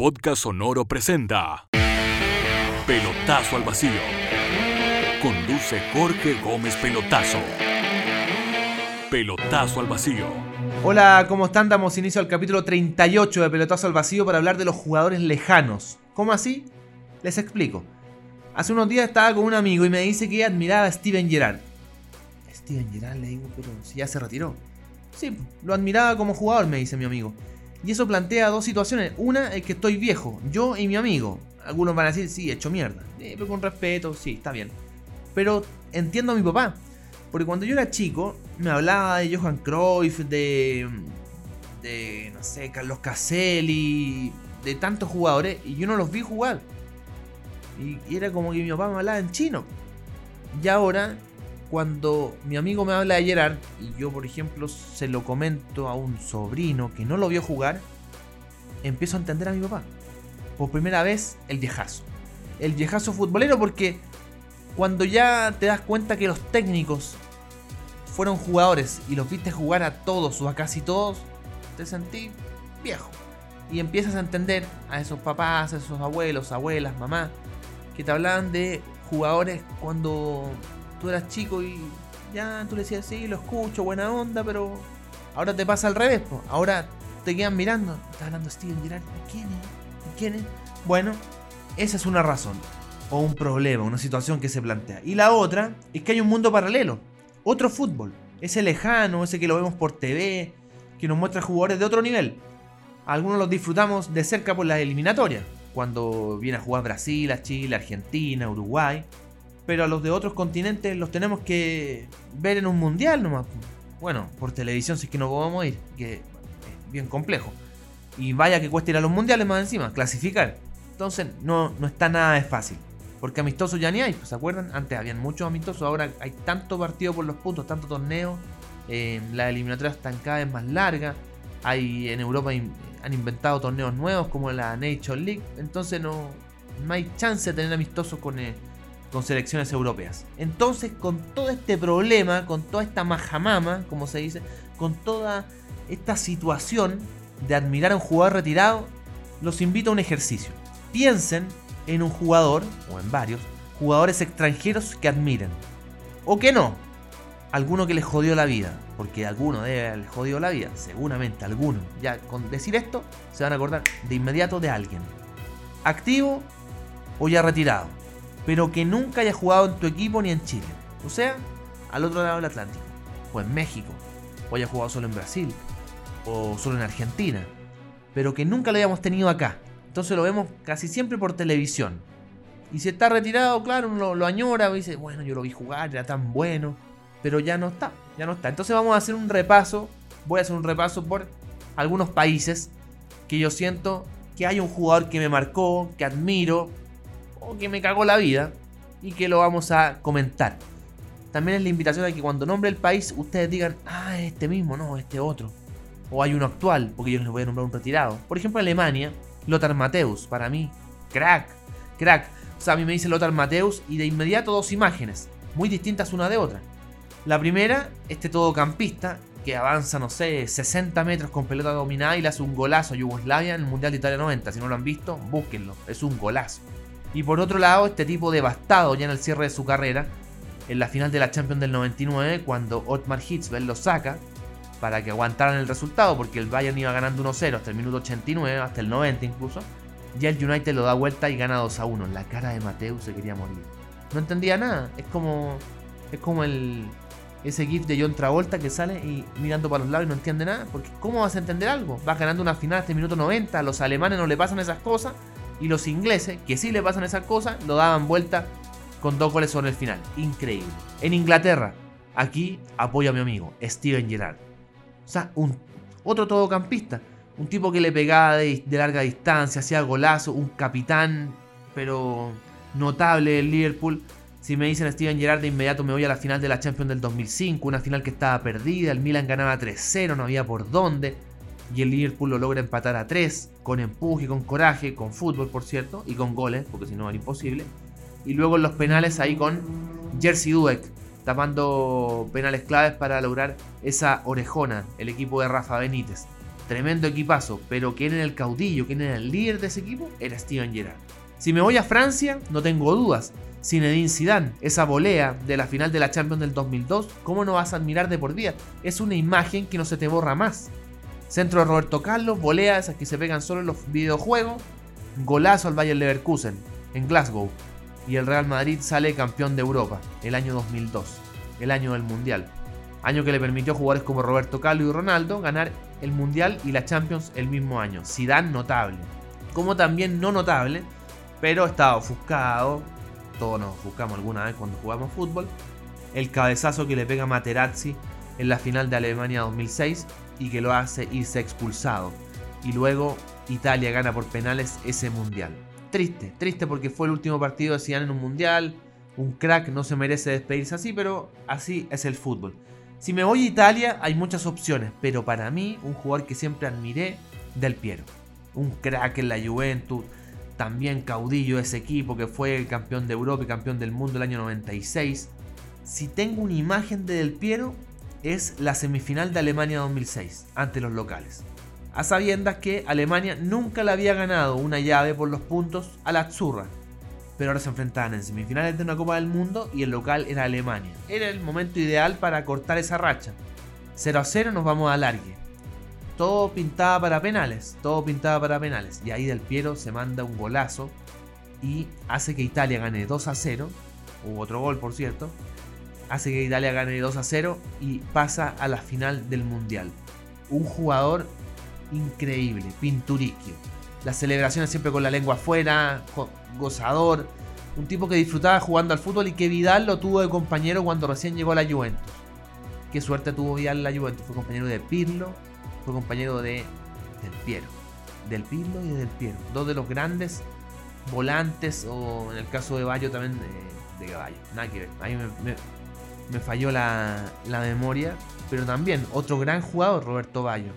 Podcast Sonoro presenta Pelotazo al Vacío. Conduce Jorge Gómez Pelotazo. Pelotazo al Vacío. Hola, ¿cómo están? Damos inicio al capítulo 38 de Pelotazo al Vacío para hablar de los jugadores lejanos. ¿Cómo así? Les explico. Hace unos días estaba con un amigo y me dice que admiraba a Steven Gerrard. Steven Gerrard, le digo, pero si ya se retiró. Sí, lo admiraba como jugador, me dice mi amigo. Y eso plantea dos situaciones. Una es que estoy viejo, yo y mi amigo. Algunos van a decir, sí, he hecho mierda. Eh, pero con respeto, sí, está bien. Pero entiendo a mi papá. Porque cuando yo era chico, me hablaba de Johan Cruyff, de. de. no sé, Carlos Caselli, de tantos jugadores, y yo no los vi jugar. Y, y era como que mi papá me hablaba en chino. Y ahora cuando mi amigo me habla de Gerard y yo, por ejemplo, se lo comento a un sobrino que no lo vio jugar, empiezo a entender a mi papá. Por primera vez, el viejazo. El viejazo futbolero porque cuando ya te das cuenta que los técnicos fueron jugadores y los viste jugar a todos o a casi todos, te sentí viejo. Y empiezas a entender a esos papás, a esos abuelos, abuelas, mamás, que te hablaban de jugadores cuando tú eras chico y ya tú le decías, sí, lo escucho, buena onda, pero ahora te pasa al revés, po. ahora te quedan mirando, está hablando Steven Gerrard, ¿quién es? ¿quién es? Bueno, esa es una razón, o un problema, una situación que se plantea. Y la otra es que hay un mundo paralelo, otro fútbol, ese lejano, ese que lo vemos por TV, que nos muestra jugadores de otro nivel. Algunos los disfrutamos de cerca por las eliminatorias, cuando viene a jugar Brasil, a Chile, Argentina, Uruguay pero a los de otros continentes los tenemos que ver en un mundial nomás. Bueno, por televisión si es que no podemos ir, que es bien complejo. Y vaya que cuesta ir a los mundiales más encima, clasificar. Entonces no, no está nada de fácil. Porque amistosos ya ni hay, ¿se acuerdan? Antes habían muchos amistosos, ahora hay tanto partido por los puntos, tanto torneo. Eh, las eliminatorias están cada vez más largas. Hay en Europa han inventado torneos nuevos como la Nation League. Entonces no, no hay chance de tener amistosos con, eh, con selecciones europeas. Entonces, con todo este problema, con toda esta majamama, como se dice, con toda esta situación de admirar a un jugador retirado, los invito a un ejercicio. Piensen en un jugador, o en varios, jugadores extranjeros que admiren. O que no. Alguno que les jodió la vida. Porque alguno debe haber jodido la vida. Seguramente alguno. Ya con decir esto, se van a acordar de inmediato de alguien. Activo o ya retirado pero que nunca haya jugado en tu equipo ni en Chile. O sea, al otro lado del Atlántico, o en México, o haya jugado solo en Brasil, o solo en Argentina, pero que nunca lo hayamos tenido acá. Entonces lo vemos casi siempre por televisión. Y si está retirado, claro, uno lo, añora, dice, bueno, yo lo vi jugar, era tan bueno, pero ya no está, ya no está. Entonces vamos a hacer un repaso, voy a hacer un repaso por algunos países que yo siento que hay un jugador que me marcó, que admiro, que me cagó la vida y que lo vamos a comentar. También es la invitación a que cuando nombre el país ustedes digan, ah, este mismo, no, este otro. O hay uno actual, porque yo les voy a nombrar un retirado. Por ejemplo, Alemania, Lothar Mateus, para mí, crack, crack. O sea, a mí me dice Lothar Mateus y de inmediato dos imágenes, muy distintas una de otra. La primera, este todocampista que avanza, no sé, 60 metros con pelota dominada y le hace un golazo a Yugoslavia en el Mundial de Italia 90. Si no lo han visto, búsquenlo, es un golazo. Y por otro lado, este tipo devastado ya en el cierre de su carrera, en la final de la Champions del 99, cuando Otmar Hitzfeld lo saca para que aguantaran el resultado, porque el Bayern iba ganando 1-0 hasta el minuto 89, hasta el 90 incluso. Ya el United lo da vuelta y gana 2 1. La cara de Mateo se quería morir. No entendía nada. Es como. Es como el. Ese GIF de John Travolta que sale y mirando para los lados y no entiende nada. Porque ¿cómo vas a entender algo? Vas ganando una final hasta el minuto 90. A los alemanes no le pasan esas cosas. Y los ingleses, que sí le pasan esas cosas, lo daban vuelta con dos goles sobre el final. Increíble. En Inglaterra, aquí apoyo a mi amigo, Steven Gerrard. O sea, un, otro todocampista. Un tipo que le pegaba de, larga distancia, hacía golazo, un capitán, pero notable del Liverpool. Si me dicen Steven Gerrard, de inmediato me voy a la final de la Champions del 2005, una final que estaba perdida, el Milan ganaba 3-0, no había por dónde y el Liverpool lo logra empatar a 3 con empuje, con coraje, con fútbol por cierto, y con goles, porque si no era imposible. Y luego en los penales ahí con Jersey Dweck, tapando penales claves para lograr esa orejona, el equipo de Rafa Benítez. tremendo equipazo, pero ¿quién era el caudillo? ¿Quién era el líder de ese equipo? Era Steven Gerrard. Si me voy a Francia, no tengo dudas. Zinedine Zidane, esa volea de la final de la Champions del 2002, ¿cómo no vas a admirar de por vida? Es una imagen que no se te borra más. Centro de Roberto Carlos, volea esas que se pegan solo en los videojuegos, golazo al Bayern Leverkusen en Glasgow y el Real Madrid sale campeón de Europa el año 2002, el año del Mundial. Año que le permitió a jugadores como Roberto Carlos y Ronaldo ganar el Mundial y la Champions el mismo año. Zidane notable. Como también no notable, pero estaba ofuscado. Todos nos ofuscamos alguna vez cuando jugamos fútbol. El cabezazo que le pega Materazzi en la final de Alemania 2006 y que lo hace irse expulsado. Y luego Italia gana por penales ese mundial. Triste, triste porque fue el último partido de Zidane en un mundial. Un crack no se merece despedirse así, pero así es el fútbol. Si me voy a Italia hay muchas opciones, pero para mí un jugador que siempre admiré, Del Piero. Un crack en la Juventus, también caudillo de ese equipo que fue el campeón de Europa y campeón del mundo el año 96. Si tengo una imagen de Del Piero es la semifinal de Alemania 2006 ante los locales. A sabiendas que Alemania nunca le había ganado una llave por los puntos a la Azzurra, pero ahora se enfrentaban en semifinales de una Copa del Mundo y el local era Alemania. Era el momento ideal para cortar esa racha. 0 a 0 nos vamos a largue. Todo pintaba para penales, todo pintaba para penales. Y ahí Del Piero se manda un golazo y hace que Italia gane 2 a 0. Hubo otro gol, por cierto. Hace que Italia gane 2 a 0 y pasa a la final del Mundial. Un jugador increíble, pinturiquio las celebraciones siempre con la lengua afuera, gozador, un tipo que disfrutaba jugando al fútbol y que Vidal lo tuvo de compañero cuando recién llegó a la Juventus. Qué suerte tuvo Vidal en la Juventus, fue compañero de Pirlo, fue compañero de Del Piero, Del Pirlo y de Del Piero, dos de los grandes volantes o en el caso de Bayo también de, de Caballo, nada que ver, ahí me, falló la, la memoria, pero también otro gran jugador, Roberto Bayo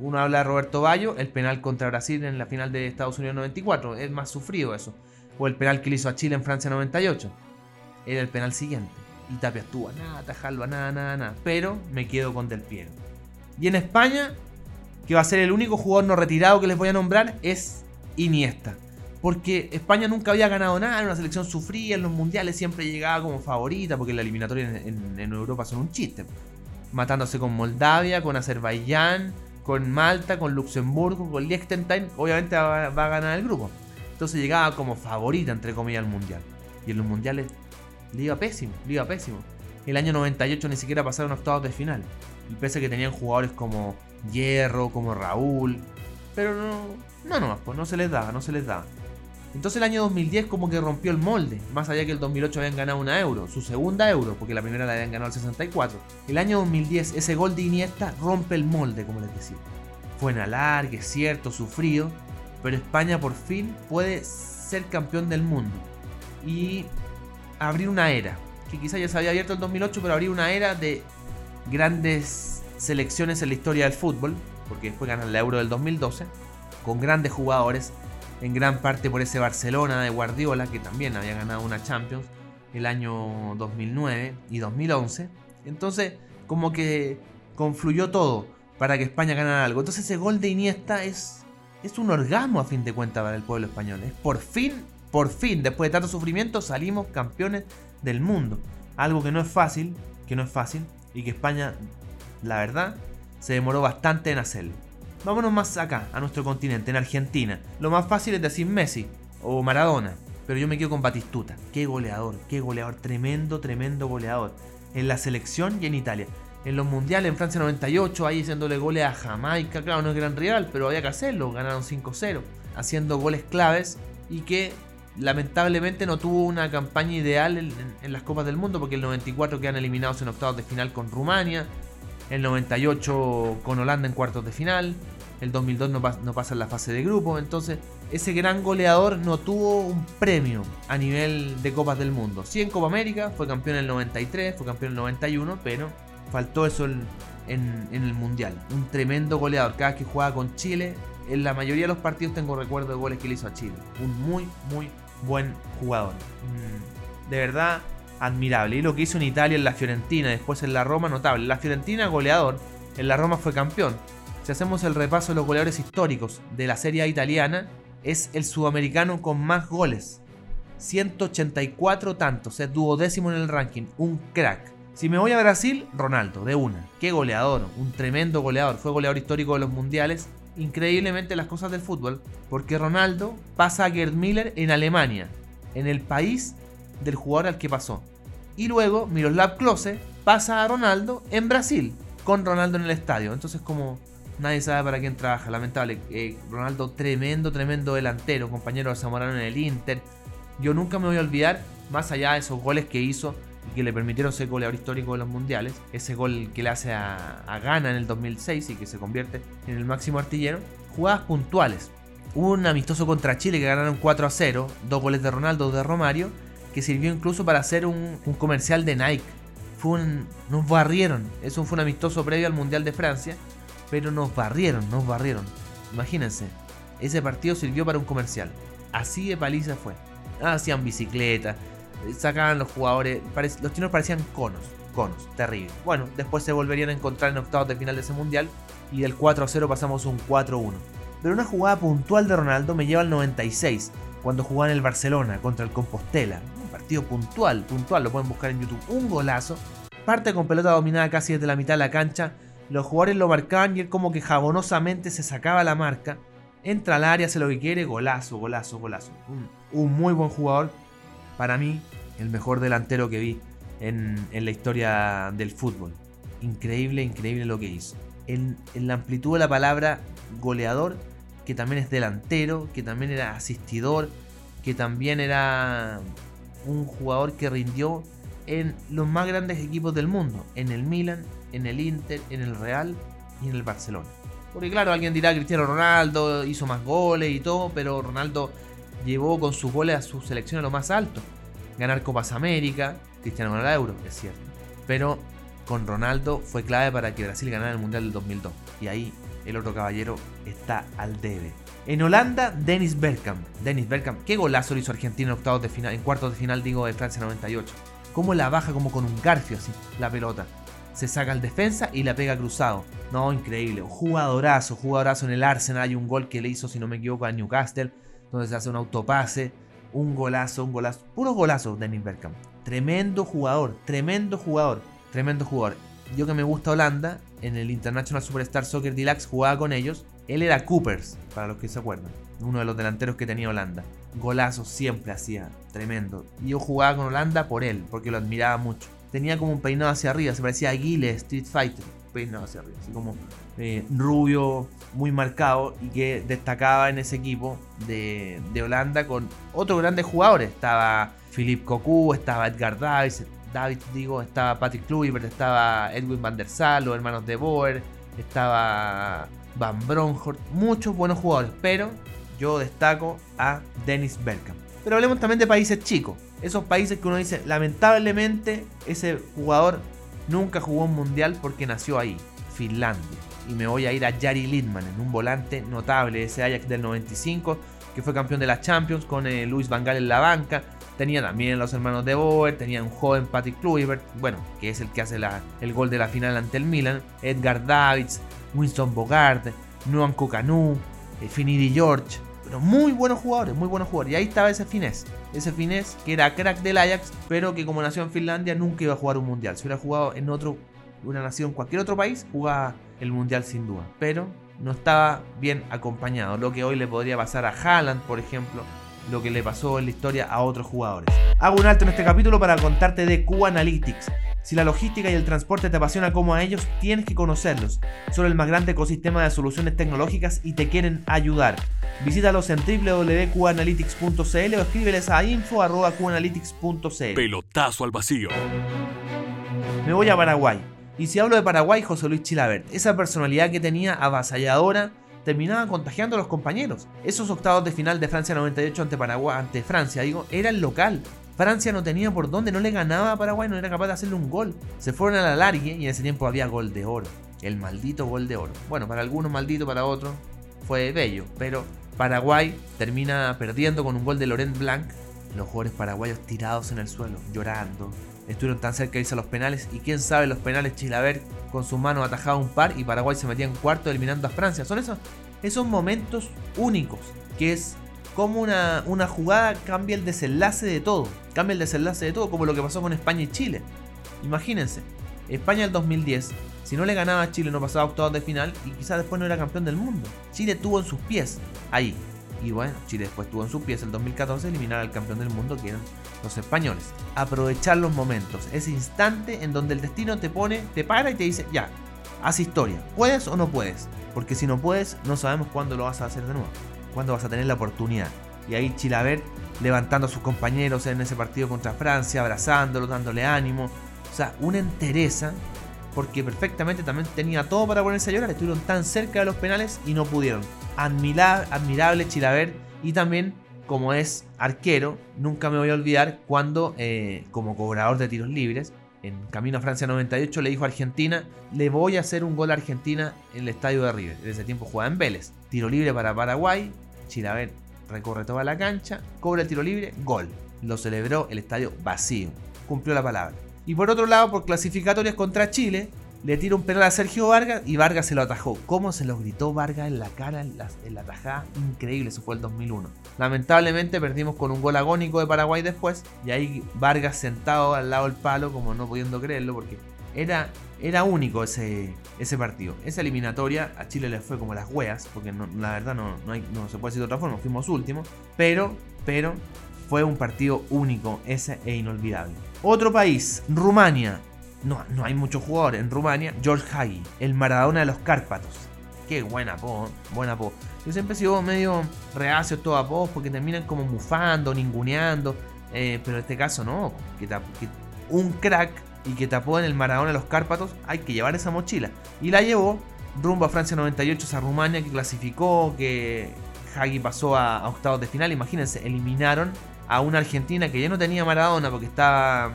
uno habla de Roberto Bayo, el penal contra Brasil en la final de Estados Unidos 94, es más sufrido eso. O el penal que le hizo a Chile en Francia 98. Era el penal siguiente. Y Tapia estuvo a nada, tajarlo nada, nada, nada. Pero me quedo con Del Piero. Y en España, que va a ser el único jugador no retirado que les voy a nombrar, es Iniesta. Porque España nunca había ganado nada, en una selección sufría, en los mundiales siempre llegaba como favorita, porque la eliminatoria en, Europa son un chiste. Matándose con Moldavia, con Azerbaiyán, con Malta, con Luxemburgo, con Liechtenstein, obviamente va, a ganar el grupo. Entonces llegaba como favorita, entre comillas, al mundial. Y en los mundiales le iba pésimo, le iba pésimo. El año 98 ni siquiera pasaron octavos de final. Pese a que tenían jugadores como Hierro, como Raúl. Pero no, no, no, pues no se les daba, no se les daba. Entonces el año 2010 como que rompió el molde, más allá que el 2008 habían ganado una euro, su segunda euro, porque la primera la habían ganado el 64. El año 2010 ese gol de Iniesta rompe el molde, como les decía. Fue en alargue, cierto, sufrido, pero España por fin puede ser campeón del mundo y abrir una era, que quizá ya se había abierto el 2008, pero abrir una era de grandes selecciones en la historia del fútbol, porque después ganan la euro del 2012, con grandes jugadores en gran parte por ese Barcelona de Guardiola, que también había ganado una Champions el año 2009 y 2011. Entonces, como que confluyó todo para que España ganara algo. Entonces, ese gol de Iniesta es, es un orgasmo a fin de cuentas para el pueblo español. Es por fin, por fin, después de tanto sufrimiento, salimos campeones del mundo. Algo que no es fácil, que no es fácil, y que España, la verdad, se demoró bastante en hacerlo. Vámonos más acá, a nuestro continente, en Argentina. Lo más fácil es decir Messi o Maradona, pero yo me quedo con Batistuta. Qué goleador, qué goleador, tremendo, tremendo goleador. En la selección y en Italia. En los mundiales, en Francia 98, ahí haciéndole goles a Jamaica. Claro, no es gran rival, pero había que hacerlo. Ganaron 5-0, haciendo goles claves y que lamentablemente no tuvo una campaña ideal en, en, las Copas del Mundo porque el 94 quedan eliminados en octavos de final con Rumania, el 98 con Holanda en cuartos de final, el 2002 no, pasa en la fase de grupo, entonces ese gran goleador no tuvo un premio a nivel de Copas del Mundo. Sí en Copa América, fue campeón en el 93, fue campeón en el 91, pero faltó eso en, el Mundial. Un tremendo goleador, cada vez que jugaba con Chile, en la mayoría de los partidos tengo recuerdo de goles que le hizo a Chile. Un muy, muy buen jugador. Mm, de verdad, admirable. Y lo que hizo en Italia, en la Fiorentina, después en la Roma, notable. La Fiorentina, goleador. En la Roma fue campeón Si hacemos el repaso de los goleadores históricos de la Serie A italiana, es el sudamericano con más goles. 184 tantos, es duodécimo en el ranking, un crack. Si me voy a Brasil, Ronaldo, de una. Qué goleador, un tremendo goleador. Fue goleador histórico de los mundiales. Increíblemente las cosas del fútbol, porque Ronaldo pasa a Gerd Miller en Alemania, en el país del jugador al que pasó. Y luego Miroslav Klose pasa a Ronaldo en Brasil, con Ronaldo en el estadio. Entonces como nadie sabe para quién trabaja, lamentable. Eh, Ronaldo tremendo, tremendo delantero, compañero de Zamorano en el Inter. Yo nunca me voy a olvidar, más allá de esos goles que hizo y que le permitieron ser goleador histórico de los mundiales, ese gol que le hace a, a Ghana en el 2006 y que se convierte en el máximo artillero, jugadas puntuales. Un amistoso contra Chile que ganaron 4 a 0, dos goles de Ronaldo, dos de Romario, que sirvió incluso para hacer un, comercial de Nike. Fue un, nos barrieron, eso fue un amistoso previo al Mundial de Francia, pero nos barrieron, nos barrieron. Imagínense, ese partido sirvió para un comercial. Así de paliza fue. Hacían bicicleta, sacaban los jugadores, los chinos parecían conos, conos, terrible. Bueno, después se volverían a encontrar en octavos de final de ese mundial y del 4 a 0 pasamos un 4 a 1. Pero una jugada puntual de Ronaldo me lleva al 96, cuando jugaba en el Barcelona contra el Compostela. Partido puntual, puntual, lo pueden buscar en YouTube. Un golazo. Parte con pelota dominada casi desde la mitad de la cancha. Los jugadores lo marcaban y él como que jabonosamente se sacaba la marca. Entra al área, hace lo que quiere, golazo, golazo, golazo. Un, un muy buen jugador. Para mí, el mejor delantero que vi en, en la historia del fútbol. Increíble, increíble lo que hizo. En, en la amplitud de la palabra goleador, que también es delantero, que también era asistidor, que también era un jugador que rindió en los más grandes equipos del mundo, en el Milan, en el Inter, en el Real y en el Barcelona. Porque claro, alguien dirá Cristiano Ronaldo hizo más goles y todo, pero Ronaldo llevó con sus goles a su selección a lo más alto. Ganar Copas América, Cristiano ganó la Euro, es cierto. Pero con Ronaldo fue clave para que Brasil ganara el Mundial del 2002. Y ahí el otro caballero está al debe. En Holanda, Dennis Bergkamp. Dennis Bergkamp, qué golazo lo hizo Argentina en octavos de final, en cuartos de final digo de Francia 98. Cómo la baja como con un garfio así, la pelota. Se saca al defensa y la pega cruzado. No, increíble. Jugadorazo, jugadorazo en el Arsenal. Hay un gol que le hizo, si no me equivoco, a Newcastle. Donde se hace un autopase. Un golazo, un golazo. Puro golazo, Dennis Bergkamp. Tremendo jugador, tremendo jugador, tremendo jugador. Yo que me gusta Holanda, en el International Superstar Soccer Deluxe jugaba con ellos. Él era Coopers, para los que se acuerdan. Uno de los delanteros que tenía Holanda. Golazo siempre hacía, tremendo. Y yo jugaba con Holanda por él, porque lo admiraba mucho. Tenía como un peinado hacia arriba, se parecía a Aguiles, Street Fighter. Peinado hacia arriba, así como eh, rubio, muy marcado y que destacaba en ese equipo de, de Holanda con otros grandes jugadores. Estaba Philippe Cocu, estaba Edgar Davids, David, digo, estaba Patrick Kluivert, estaba Edwin van der Sar, los hermanos de Boer, estaba Van Bronhort, muchos buenos jugadores, pero yo destaco a Dennis Bergkamp. Pero hablemos también de países chicos, esos países que uno dice, lamentablemente ese jugador nunca jugó un mundial porque nació ahí, Finlandia. Y me voy a ir a Jari Lindman, en un volante notable, ese Ajax del 95, que fue campeón de la Champions con eh, Luis Van Gaal en la banca. Tenía también los hermanos de Boer, tenía un joven Patrick Kluivert, bueno, que es el que hace el gol de la final ante el Milan, Edgar Davids, Winston Bogart, Nuan Kokanu, eh, Finidi George, pero muy buenos jugadores, muy buenos jugadores. Y ahí estaba ese finés, ese finés que era crack del Ajax, pero que como nació en Finlandia nunca iba a jugar un mundial. Si hubiera jugado en otro, una nación, cualquier otro país, jugaba el mundial sin duda. Pero no estaba bien acompañado, lo que hoy le podría pasar a Haaland, por ejemplo, lo que le pasó en la historia a otros jugadores. Hago un alto en este capítulo para contarte de Q Analytics. Si la logística y el transporte te apasiona como a ellos, tienes que conocerlos. Son el más grande ecosistema de soluciones tecnológicas y te quieren ayudar. Visítalos en www.qanalytics.cl o escríbeles a info.qanalytics.cl. Pelotazo al vacío. Me voy a Paraguay. Y si hablo de Paraguay, José Luis Chilabert, esa personalidad que tenía avasalladora terminaba contagiando a los compañeros. Esos octavos de final de Francia 98 ante Paraguay, ante Francia, digo, era el local. Francia no tenía por dónde, no le ganaba a Paraguay, no era capaz de hacerle un gol. Se fueron a la largue y en ese tiempo había gol de oro. El maldito gol de oro. Bueno, para algunos maldito, para otros fue bello, pero Paraguay termina perdiendo con un gol de Laurent Blanc. Los jugadores paraguayos tirados en el suelo, llorando, estuvieron tan cerca de irse a los penales y quién sabe los penales Chilaver con sus manos atajaba un par y Paraguay se metía en cuarto eliminando a Francia. Son esos, esos momentos únicos que es como una, una jugada cambia el desenlace de todo. Cambia el desenlace de todo, como lo que pasó con España y Chile. Imagínense, España el 2010, si no le ganaba a Chile no pasaba a octavos de final y quizás después no era campeón del mundo. Chile tuvo en sus pies ahí. Y bueno, Chile después tuvo en sus pies el 2014 eliminar al campeón del mundo que eran los españoles. Aprovechar los momentos, ese instante en donde el destino te pone, te para y te dice, ya, haz historia. ¿Puedes o no puedes? Porque si no puedes, no sabemos cuándo lo vas a hacer de nuevo cuándo vas a tener la oportunidad. Y ahí Chilaver levantando a sus compañeros en ese partido contra Francia, abrazándolo, dándole ánimo. O sea, una entereza, porque perfectamente también tenía todo para ponerse a llorar. Estuvieron tan cerca de los penales y no pudieron. Admirable Chilaver y también como es arquero, nunca me voy a olvidar cuando eh, como cobrador de tiros libres, en Camino a Francia 98 le dijo a Argentina, le voy a hacer un gol a Argentina en el estadio de River. En ese tiempo jugaba en Vélez. Tiro libre para Paraguay, Chilaver recorre toda la cancha, cobra el tiro libre, gol. Lo celebró el estadio vacío. Cumplió la palabra. Y por otro lado, por clasificatorias contra Chile, le tira un penal a Sergio Vargas y Vargas se lo atajó. ¿Cómo se lo gritó Vargas en la cara en la, en tajada? Increíble, eso fue el 2001. Lamentablemente perdimos con un gol agónico de Paraguay después y ahí Vargas sentado al lado del palo como no pudiendo creerlo porque era, era único ese, ese partido. Esa eliminatoria a Chile le fue como las hueas, porque la verdad no, no, no se puede decir de otra forma, fuimos últimos, pero, pero fue un partido único, ese e inolvidable. Otro país, Rumania, no, no hay muchos jugadores en Rumania. George Hagi, el Maradona de los Cárpatos. Qué buena po, buena po. Yo siempre he sido medio reacio a estos apodos porque terminan como mufando, ninguneando. Eh, pero en este caso no. Que, un crack y que tapó en el Maradona de los Cárpatos, hay que llevar esa mochila. Y la llevó rumbo a Francia 98, esa Rumania que clasificó, que Hagi pasó a octavos de final. Imagínense, eliminaron a una Argentina que ya no tenía Maradona porque estaba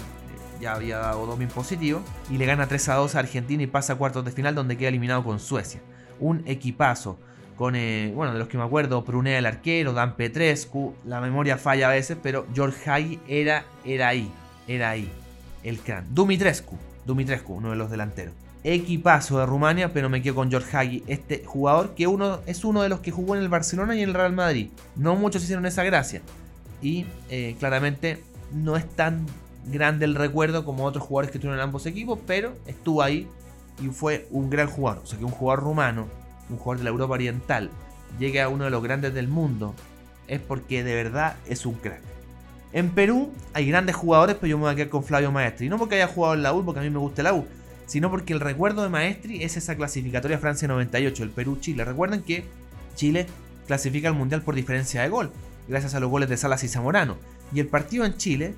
ya había dado dominio positivo, y le gana 3 a 2 a Argentina y pasa a cuartos de final donde queda eliminado con Suecia. Un equipazo con, eh, bueno, de los que me acuerdo, Prunea el arquero, Dan Petrescu, la memoria falla a veces, pero George Hagi era, era ahí, era ahí, el cran. Dumitrescu, Dumitrescu, uno de los delanteros. Equipazo de Rumania, pero me quedo con George Hagi, este jugador que uno, es uno de los que jugó en el Barcelona y en el Real Madrid. No muchos hicieron esa gracia. Y eh, claramente no es tan grande el recuerdo como otros jugadores que estuvieron en ambos equipos, pero estuvo ahí y fue un gran jugador. O sea que un jugador rumano, un jugador de la Europa Oriental, llegue a uno de los grandes del mundo, es porque de verdad es un crack. En Perú hay grandes jugadores, pero yo me voy a quedar con Flavio Maestri. No porque haya jugado en la U, porque a mí me gusta la U, sino porque el recuerdo de Maestri es esa clasificatoria Francia 98, el Perú-Chile. Recuerden que Chile clasifica al Mundial por diferencia de gol, gracias a los goles de Salas y Zamorano. Y el partido en Chile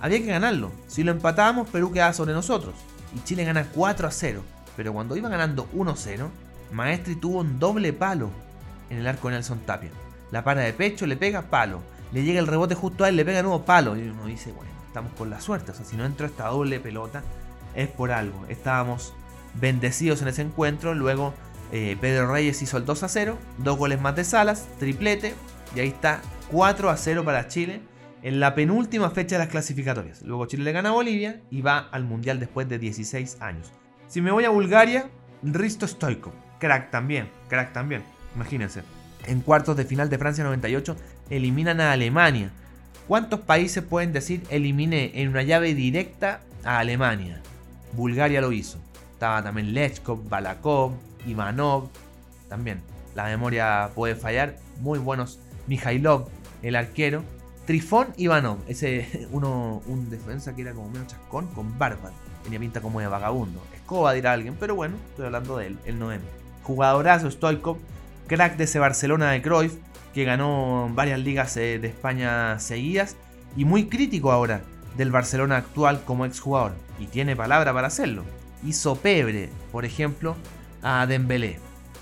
había que ganarlo. Si lo empatábamos, Perú quedaba sobre nosotros. Y Chile gana 4 a 0. Pero cuando iba ganando 1 0, Maestri tuvo un doble palo en el arco de Nelson Tapia. La para de pecho, le pega palo. Le llega el rebote justo a él, le pega nuevo palo. Y uno dice, bueno, estamos con la suerte. O sea, si no entró esta doble pelota, es por algo. Estábamos bendecidos en ese encuentro. Luego eh, Pedro Reyes hizo el 2 a 0. Dos goles más de Salas, triplete. Y ahí está 4 a 0 para Chile en la penúltima fecha de las clasificatorias. Luego Chile le gana a Bolivia y va al Mundial después de 16 años. Si me voy a Bulgaria, Risto Stoikov, crack también, crack también, imagínense. En cuartos de final de Francia 98 eliminan a Alemania. ¿Cuántos países pueden decir eliminé en una llave directa a Alemania? Bulgaria lo hizo. Estaba también Lechkov, Balakov, Ivanov. También la memoria puede fallar. Muy buenos. Mijailov, el arquero. Trifón Ivanov, ese uno, un defensa que era como menos chascón, con barba. Tenía pinta como de vagabundo. Escoba dirá alguien, pero bueno, estoy hablando de él, el Noemi. Jugadorazo Stoikov, crack de ese Barcelona de Cruyff, que ganó varias ligas eh, de España seguidas. Y muy crítico ahora del Barcelona actual como exjugador. Y tiene palabra para hacerlo. Hizo pebre, por ejemplo, a Dembélé.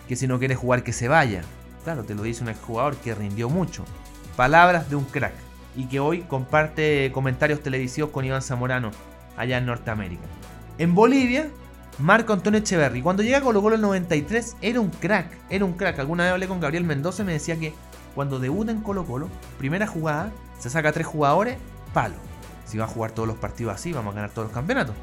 Que si no quiere jugar que se vaya. Claro, te lo dice un exjugador que rindió mucho. Palabras de un crack y que hoy comparte comentarios televisivos con Iván Zamorano allá en Norteamérica. En Bolivia, Marco Antonio Echeverri. Cuando llega a Colo Colo el 93 era un crack, era un crack. Alguna vez hablé con Gabriel Mendoza y me decía que cuando debuta en Colo Colo, primera jugada, se saca tres jugadores, palo. Si va a jugar todos los partidos así, vamos a ganar todos los campeonatos.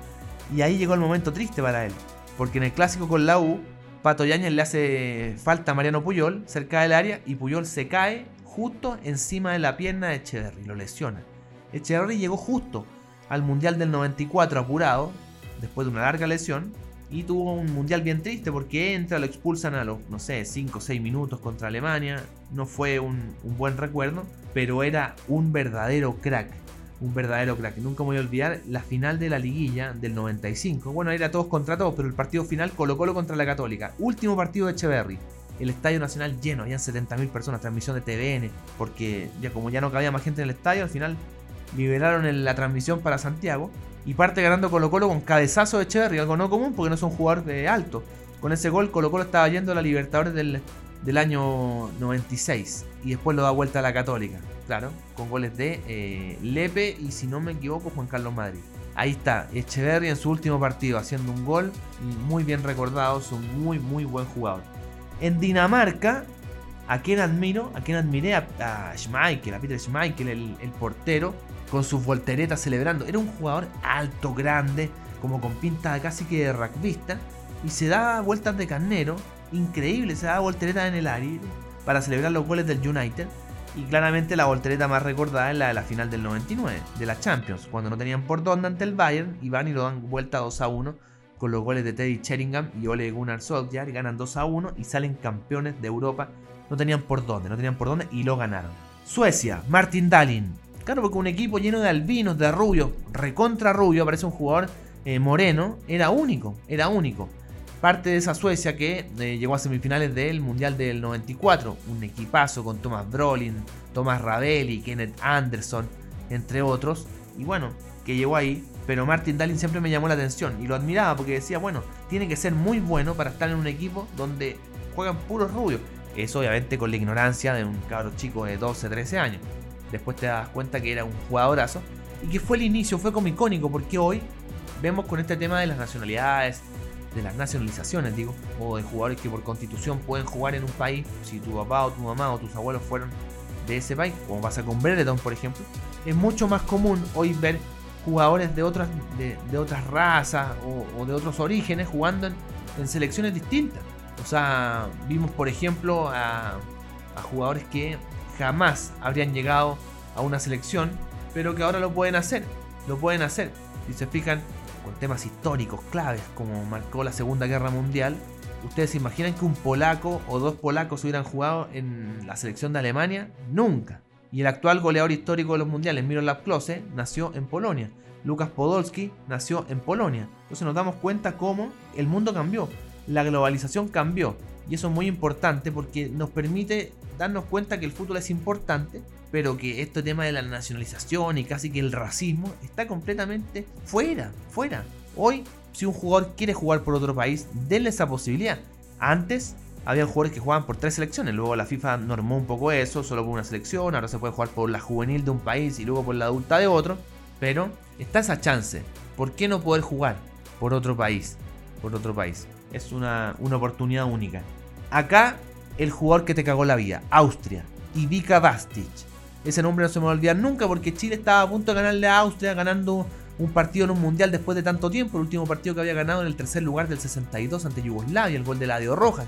Y ahí llegó el momento triste para él. Porque en el clásico con la U, Pato Yañez le hace falta a Mariano Puyol cerca del área y Puyol se cae justo encima de la pierna de Echeverry, lo lesiona. Echeverry llegó justo al Mundial del 94 apurado, después de una larga lesión, y tuvo un Mundial bien triste porque entra, lo expulsan a los, no sé, 5 o 6 minutos contra Alemania. No fue un, un buen recuerdo, pero era un verdadero crack un verdadero crack. Nunca me voy a olvidar la final de la liguilla del 95. Bueno, era todos contra todos, pero el partido final Colo Colo contra la Católica. Último partido de Echeverry. El Estadio Nacional lleno, habían 70.000 personas, transmisión de TVN, porque ya como ya no cabía más gente en el estadio, al final liberaron la transmisión para Santiago y parte ganando Colo Colo con cabezazo de Echeverry, algo no común porque no son jugadores de alto. Con ese gol Colo Colo estaba yendo a la Libertadores del, del año 96 y después lo da vuelta a la Católica, claro, con goles de eh, Lepe y si no me equivoco Juan Carlos Madrid. Ahí está, Echeverry en su último partido haciendo un gol, muy bien recordado, es un muy muy buen jugador. En Dinamarca, a quien admiro, a quien admiré a, Schmeichel, a Peter Schmeichel, el, portero, con sus volteretas celebrando. Era un jugador alto, grande, como con pinta casi que de rugbyista, y se da vueltas de carnero, increíble, se da voltereta en el aire para celebrar los goles del United. Y claramente la voltereta más recordada es la de la final del 99, de la Champions, cuando no tenían por dónde ante el Bayern y van y lo dan vuelta 2 a 1 con los goles de Teddy Sheringham y Ole Gunnar Solskjaer, ganan 2 a 1 y salen campeones de Europa. No tenían por dónde, no tenían por dónde y lo ganaron. Suecia, Martin Dahlin. Claro, porque un equipo lleno de albinos, de rubio, recontra rubio, parece un jugador eh, moreno, era único, era único parte de esa Suecia que eh, llegó a semifinales del Mundial del 94. Un equipazo con Thomas Brolin, Thomas Ravelli, Kenneth Anderson, entre otros. Y bueno, que llegó ahí. Pero Martin Dahlin siempre me llamó la atención y lo admiraba porque decía, bueno, tiene que ser muy bueno para estar en un equipo donde juegan puros rubios. Eso obviamente con la ignorancia de un cabro chico de 12, 13 años. Después te das cuenta que era un jugadorazo y que fue el inicio, fue como icónico porque hoy vemos con este tema de las nacionalidades, de las nacionalizaciones, digo, o de jugadores que por constitución pueden jugar en un país, si tu papá o tu mamá o tus abuelos fueron de ese país, como pasa con Brereton, por ejemplo, es mucho más común hoy ver jugadores de otras, de, otras razas o, de otros orígenes jugando en, selecciones distintas. O sea, vimos por ejemplo a, a jugadores que jamás habrían llegado a una selección, pero que ahora lo pueden hacer. Lo pueden hacer. Si se fijan, con temas históricos claves como marcó la Segunda Guerra Mundial, ¿ustedes se imaginan que un polaco o dos polacos hubieran jugado en la selección de Alemania? Nunca. Y el actual goleador histórico de los mundiales, Miroslav Klose, nació en Polonia. Lucas Podolski nació en Polonia. Entonces nos damos cuenta cómo el mundo cambió, la globalización cambió. Y eso es muy importante porque nos permite darnos cuenta que el fútbol es importante, pero que este tema de la nacionalización y casi que el racismo está completamente fuera, fuera. Hoy, si un jugador quiere jugar por otro país, denle esa posibilidad. Antes había jugadores que jugaban por tres selecciones, luego la FIFA normó un poco eso, solo por una selección, ahora se puede jugar por la juvenil de un país y luego por la adulta de otro, pero está esa chance. ¿Por qué no poder jugar por otro país? Por otro país. Es una, una oportunidad única. Acá el jugador que te cagó la vida, Austria, Ivica Bastic. Ese nombre no se me va a olvidar nunca porque Chile estaba a punto de ganarle a Austria ganando un partido en un mundial después de tanto tiempo. El último partido que había ganado en el tercer lugar del 62 ante Yugoslavia, el gol de Ladio Rojas.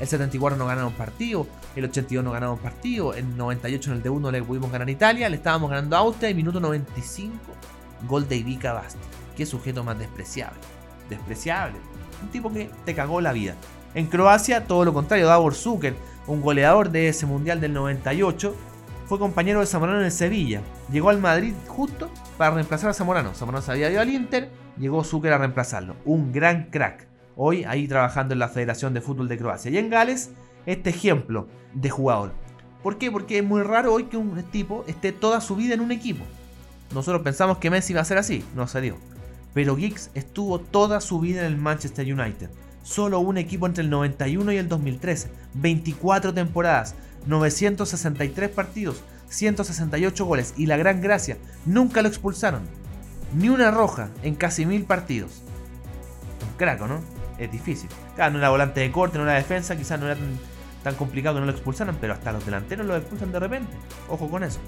El 74 no ganaron partido, el 82 no ganaron partido, el 98 en el D1 le pudimos ganar a Italia, le estábamos ganando a Austria y minuto 95, gol de Ivica Bastic. Qué sujeto más despreciable. Despreciable. Un tipo que te cagó la vida. En Croacia, todo lo contrario, Davor Zucker, un goleador de ese Mundial del 98, fue compañero de Zamorano en Sevilla. Llegó al Madrid justo para reemplazar a Zamorano. Zamorano se había ido al Inter, llegó Zucker a reemplazarlo. Un gran crack. Hoy ahí trabajando en la Federación de Fútbol de Croacia. Y en Gales, este ejemplo de jugador. ¿Por qué? Porque es muy raro hoy que un tipo esté toda su vida en un equipo. Nosotros pensamos que Messi iba a ser así, no se dio. Pero Giggs estuvo toda su vida en el Manchester United solo un equipo entre el 91 y el 2013, 24 temporadas, 963 partidos, 168 goles y la gran gracia, nunca lo expulsaron. Ni una roja en casi mil partidos. Craco, ¿no? Es difícil. Claro, no era volante de corte, no era defensa, quizás no era tan, tan complicado que no lo expulsaran, pero hasta los delanteros lo expulsan de repente. Ojo con eso.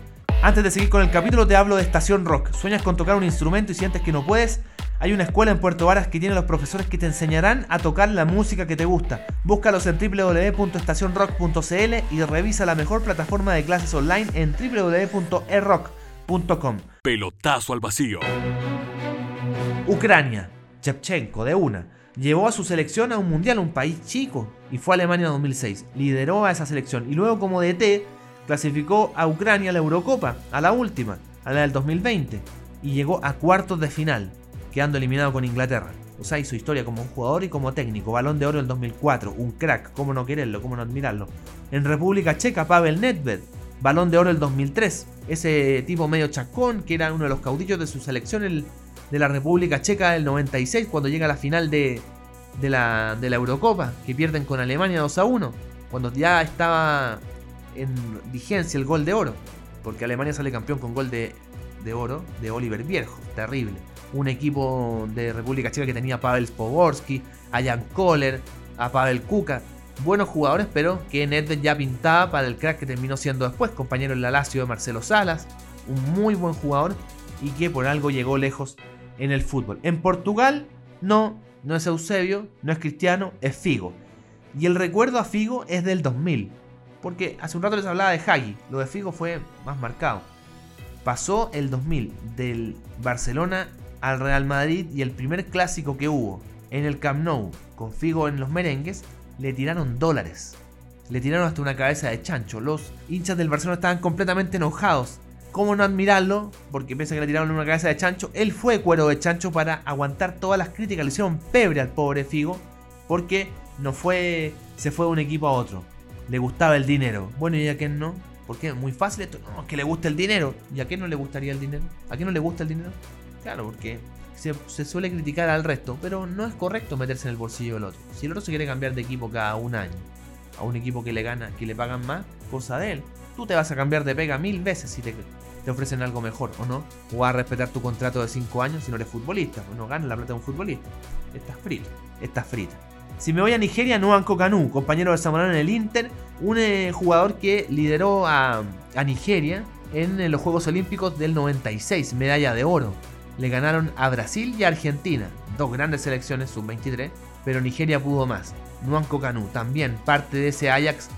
Antes de seguir con el capítulo te hablo de Estación Rock. ¿Sueñas con tocar un instrumento y sientes que no puedes? Hay una escuela en Puerto Varas que tiene los profesores que te enseñarán a tocar la música que te gusta. Búscalos en www.estacionrock.cl y revisa la mejor plataforma de clases online en www.erock.com. Pelotazo al vacío. Ucrania, Chepchenko de una, llevó a su selección a un mundial, un país chico, y fue a Alemania en 2006. Lideró a esa selección y luego como DT clasificó a Ucrania a la Eurocopa, a la última, a la del 2020, y llegó a cuartos de final quedando eliminado con Inglaterra. O sea, hizo historia como un jugador y como técnico. Balón de oro en 2004, un crack, cómo no quererlo, cómo no admirarlo. En República Checa, Pavel Nedved, balón de oro el 2003. Ese tipo medio chacón, que era uno de los caudillos de su selección de la República Checa del 96, cuando llega a la final de, de, la, de la Eurocopa, que pierden con Alemania 2 a 1, cuando ya estaba en vigencia el gol de oro, porque Alemania sale campeón con gol de, de oro de Oliver Viejo, terrible un equipo de República Checa que tenía a Pavel Spoborski, a Jan Kohler, a Pavel Kuka. Buenos jugadores, pero que Nedved ya pintaba para el crack que terminó siendo después, compañero en la Lazio de Marcelo Salas, un muy buen jugador y que por algo llegó lejos en el fútbol. En Portugal, no, no es Eusebio, no es Cristiano, es Figo. Y el recuerdo a Figo es del 2000, porque hace un rato les hablaba de Hagi, lo de Figo fue más marcado. Pasó el 2000 del Barcelona al Real Madrid y el primer clásico que hubo en el Camp Nou con Figo en los merengues, le tiraron dólares. Le tiraron hasta una cabeza de chancho. Los hinchas del Barcelona estaban completamente enojados. ¿Cómo no admirarlo? Porque piensan que le tiraron una cabeza de chancho. Él fue cuero de chancho para aguantar todas las críticas. Le hicieron pebre al pobre Figo. Porque no fue. Se fue de un equipo a otro. Le gustaba el dinero. Bueno, ¿y a quién no? Porque es muy fácil esto. No, que le gusta el dinero. ¿Y a quién no le gustaría el dinero? ¿A quién no le gusta el dinero? Claro, porque se, suele criticar al resto, pero no es correcto meterse en el bolsillo del otro. Si el otro se quiere cambiar de equipo cada un año a un equipo que le gana, que le pagan más, cosa de él. Tú te vas a cambiar de pega mil veces si te, te ofrecen algo mejor, ¿o no? O vas a respetar tu contrato de 5 años si no eres futbolista, o no ganas la plata de un futbolista. Estás frito, estás frita. Si me voy a Nigeria, Nuanco Canu, compañero de Zamorano en el Inter, un eh, jugador que lideró a, Nigeria en los Juegos Olímpicos del 96, medalla de oro le ganaron a Brasil y a Argentina, dos grandes selecciones sub-23, pero Nigeria pudo más. Nuanco Canu, también parte de ese Ajax,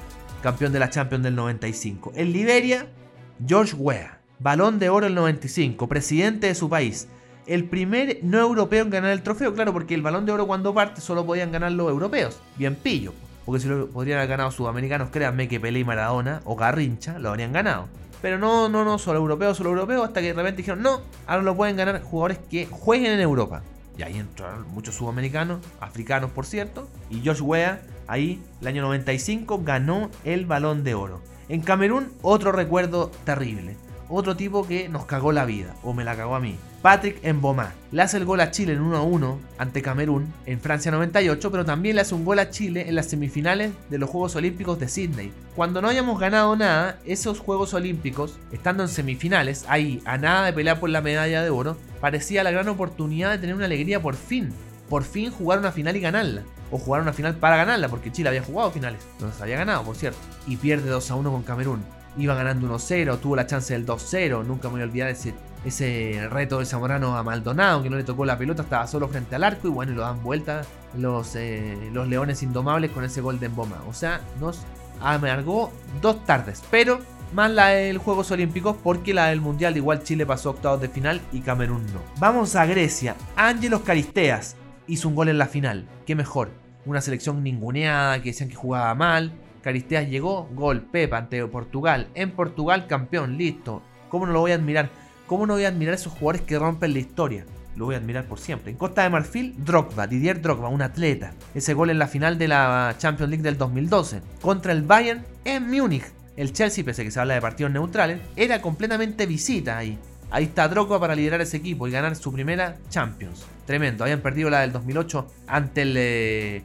campeón de la Champions del 95. En Liberia, George Weah, balón de oro el 95, presidente de su país. El primer no europeo en ganar el trofeo, claro, porque el balón de oro cuando parte solo podían ganar los europeos, bien pillo. Porque si lo podrían haber ganado sudamericanos, créanme que Pelé y Maradona o Garrincha lo habrían ganado. Pero no, no, no, solo europeo, solo europeo, hasta que de repente dijeron, no, ahora lo pueden ganar jugadores que jueguen en Europa. Y ahí entraron muchos sudamericanos, africanos por cierto, y Josh Weah, ahí, el año 95, ganó el balón de oro. En Camerún, otro recuerdo terrible otro tipo que nos cagó la vida, o me la cagó a mí. Patrick Mboma le hace el gol a Chile en 1 a 1 ante Camerún en Francia 98, pero también le hace un gol a Chile en las semifinales de los Juegos Olímpicos de Sydney. Cuando no hayamos ganado nada, esos Juegos Olímpicos, estando en semifinales, ahí a nada de pelear por la medalla de oro, parecía la gran oportunidad de tener una alegría por fin. Por fin jugar una final y ganarla. O jugar una final para ganarla, porque Chile había jugado finales. Entonces había ganado, por cierto. Y pierde 2 a 1 con Camerún iba ganando 1-0, tuvo la chance del 2-0, nunca me voy a olvidar ese, ese reto de Zamorano a Maldonado, que no le tocó la pelota, estaba solo frente al arco y bueno, lo dan vuelta los, eh, los Leones Indomables con ese gol de Emboma. O sea, nos amargó dos tardes, pero más la del Juegos Olímpicos porque la del Mundial igual Chile pasó octavos de final y Camerún no. Vamos a Grecia, Ángelos Caristeas hizo un gol en la final, qué mejor. Una selección ninguneada, que decían que jugaba mal, Caristeas llegó, gol, Pepa ante Portugal. En Portugal, campeón, listo. ¿Cómo no lo voy a admirar? ¿Cómo no voy a admirar a esos jugadores que rompen la historia? Lo voy a admirar por siempre. En Costa de Marfil, Drogba, Didier Drogba, un atleta. Ese gol en la final de la Champions League del 2012. Contra el Bayern en Múnich. El Chelsea, pese a que se habla de partidos neutrales, era completamente visita ahí. Ahí está Drogba para liderar ese equipo y ganar su primera Champions. Tremendo. Habían perdido la del 2008 ante el eh,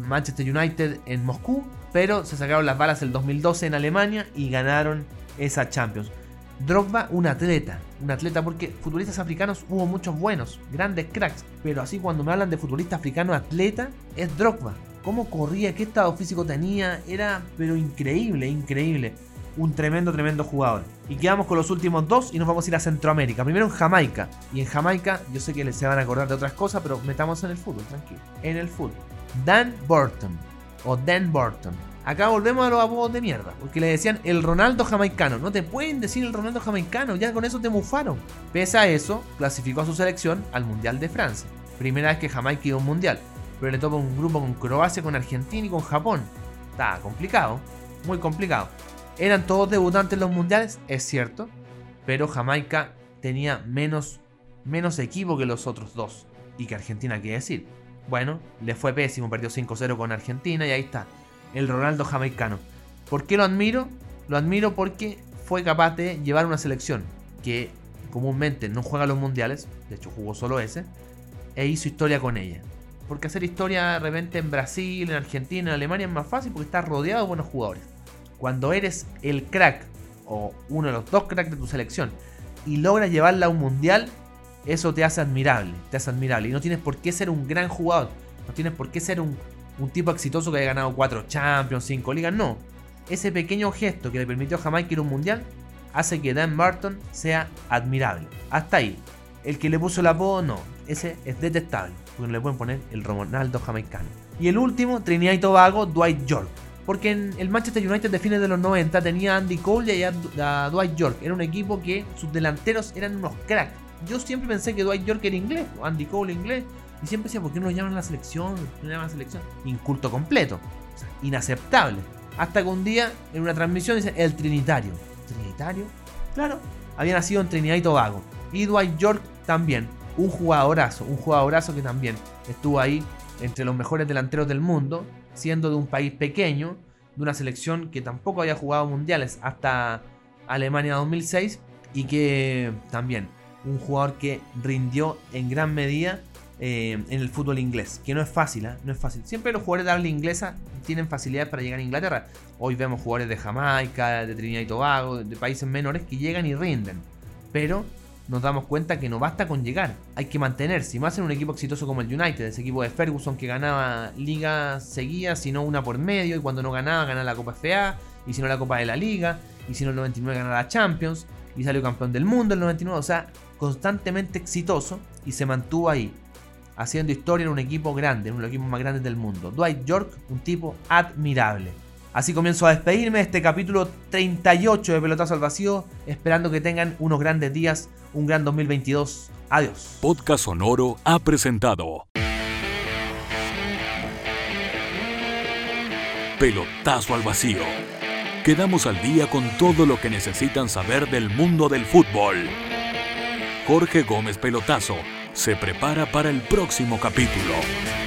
Manchester United en Moscú pero se sacaron las balas el 2012 en Alemania y ganaron esa Champions. Drogba, un atleta, un atleta porque futbolistas africanos hubo muchos buenos, grandes cracks, pero así cuando me hablan de futbolista africano atleta, es Drogba. Cómo corría, qué estado físico tenía, era pero increíble, increíble. un tremendo, tremendo jugador. Y quedamos con los últimos dos y nos vamos a ir a Centroamérica. Primero en Jamaica. Y en Jamaica, yo sé que se van a acordar de otras cosas, pero metamos en el fútbol, tranquilo. En el fútbol. Dan Burton. O Dan Burton. Acá volvemos a los apodos de mierda. Porque le decían el Ronaldo jamaicano. No te pueden decir el Ronaldo jamaicano. Ya con eso te mufaron. Pese a eso, clasificó a su selección al Mundial de Francia. Primera vez que Jamaica iba a un mundial. Pero le toca un grupo con Croacia, con Argentina y con Japón. Está complicado. Muy complicado. Eran todos debutantes en los mundiales, es cierto, pero Jamaica tenía menos, menos equipo que los otros dos. Y que Argentina, quiere decir. Bueno, le fue pésimo, perdió 5-0 con Argentina y ahí está, el Ronaldo jamaicano. ¿Por qué lo admiro? Lo admiro porque fue capaz de llevar una selección que comúnmente no juega los mundiales, de hecho jugó solo ese, e hizo historia con ella. Porque hacer historia de repente en Brasil, en Argentina, en Alemania es más fácil porque está rodeado de buenos jugadores cuando eres el crack o uno de los dos cracks de tu selección y logras llevarla a un mundial, eso te hace admirable, te hace admirable. Y no tienes por qué ser un gran jugador, no tienes por qué ser un, tipo exitoso que haya ganado cuatro Champions, cinco ligas, no. Ese pequeño gesto que le permitió a Jamaica ir a un mundial hace que Dan Burton sea admirable. Hasta ahí. El que le puso el apodo, no. Ese es detestable. Porque le pueden poner el Ronaldo jamaicano. Y el último, Trinidad y Tobago, Dwight York. Porque en el Manchester United de fines de los 90 tenía a Andy Cole y a, Dwight York. Era un equipo que sus delanteros eran unos cracks. Yo siempre pensé que Dwight York era inglés, Andy Cole inglés. Y siempre decía, ¿por qué no lo llaman la selección? No llaman la selección. Inculto completo. inaceptable. Hasta que un día, en una transmisión, dice el Trinitario. ¿Trinitario? Claro. Había nacido en Trinidad y Tobago. Y Dwight York también. Un jugadorazo. Un jugadorazo que también estuvo ahí entre los mejores delanteros del mundo siendo de un país pequeño, de una selección que tampoco había jugado mundiales hasta Alemania 2006 y que también un jugador que rindió en gran medida eh, en el fútbol inglés, que no es fácil, ¿eh? no es fácil. Siempre los jugadores de habla inglesa tienen facilidad para llegar a Inglaterra. Hoy vemos jugadores de Jamaica, de Trinidad y Tobago, de países menores que llegan y rinden. Pero nos damos cuenta que no basta con llegar, hay que mantenerse. Y más en un equipo exitoso como el United, ese equipo de Ferguson que ganaba ligas seguidas, sino una por medio, y cuando no ganaba, ganaba la Copa FA, y si no la Copa de la Liga, y si no el 99 ganaba la Champions, y salió campeón del mundo el 99, o sea, constantemente exitoso y se mantuvo ahí, haciendo historia en un equipo grande, en uno de los equipos más grandes del mundo. Dwight York, un tipo admirable. Así comienzo a despedirme de este capítulo 38 de Pelotazo al Vacío, esperando que tengan unos grandes días, un gran 2022. Adiós. Podcast Sonoro ha presentado Pelotazo al Vacío. Quedamos al día con todo lo que necesitan saber del mundo del fútbol. Jorge Gómez Pelotazo se prepara para el próximo capítulo.